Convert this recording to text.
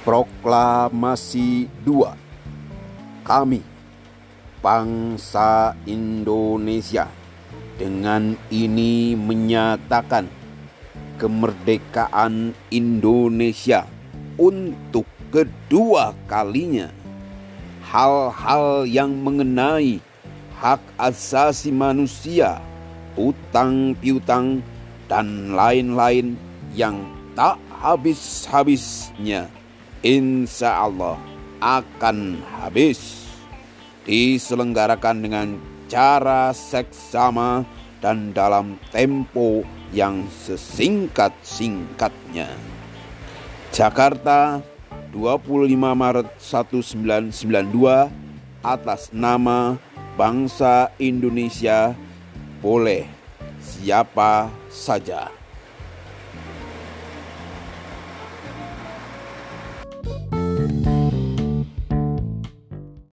Proklamasi 2 Kami bangsa Indonesia dengan ini menyatakan kemerdekaan Indonesia untuk kedua kalinya. Hal-hal yang mengenai hak asasi manusia, utang piutang, dan lain-lain yang tak habis-habisnya insya Allah akan habis diselenggarakan dengan cara seksama dan dalam tempo yang sesingkat-singkatnya. Jakarta 25 Maret 1992 atas nama bangsa Indonesia boleh siapa saja.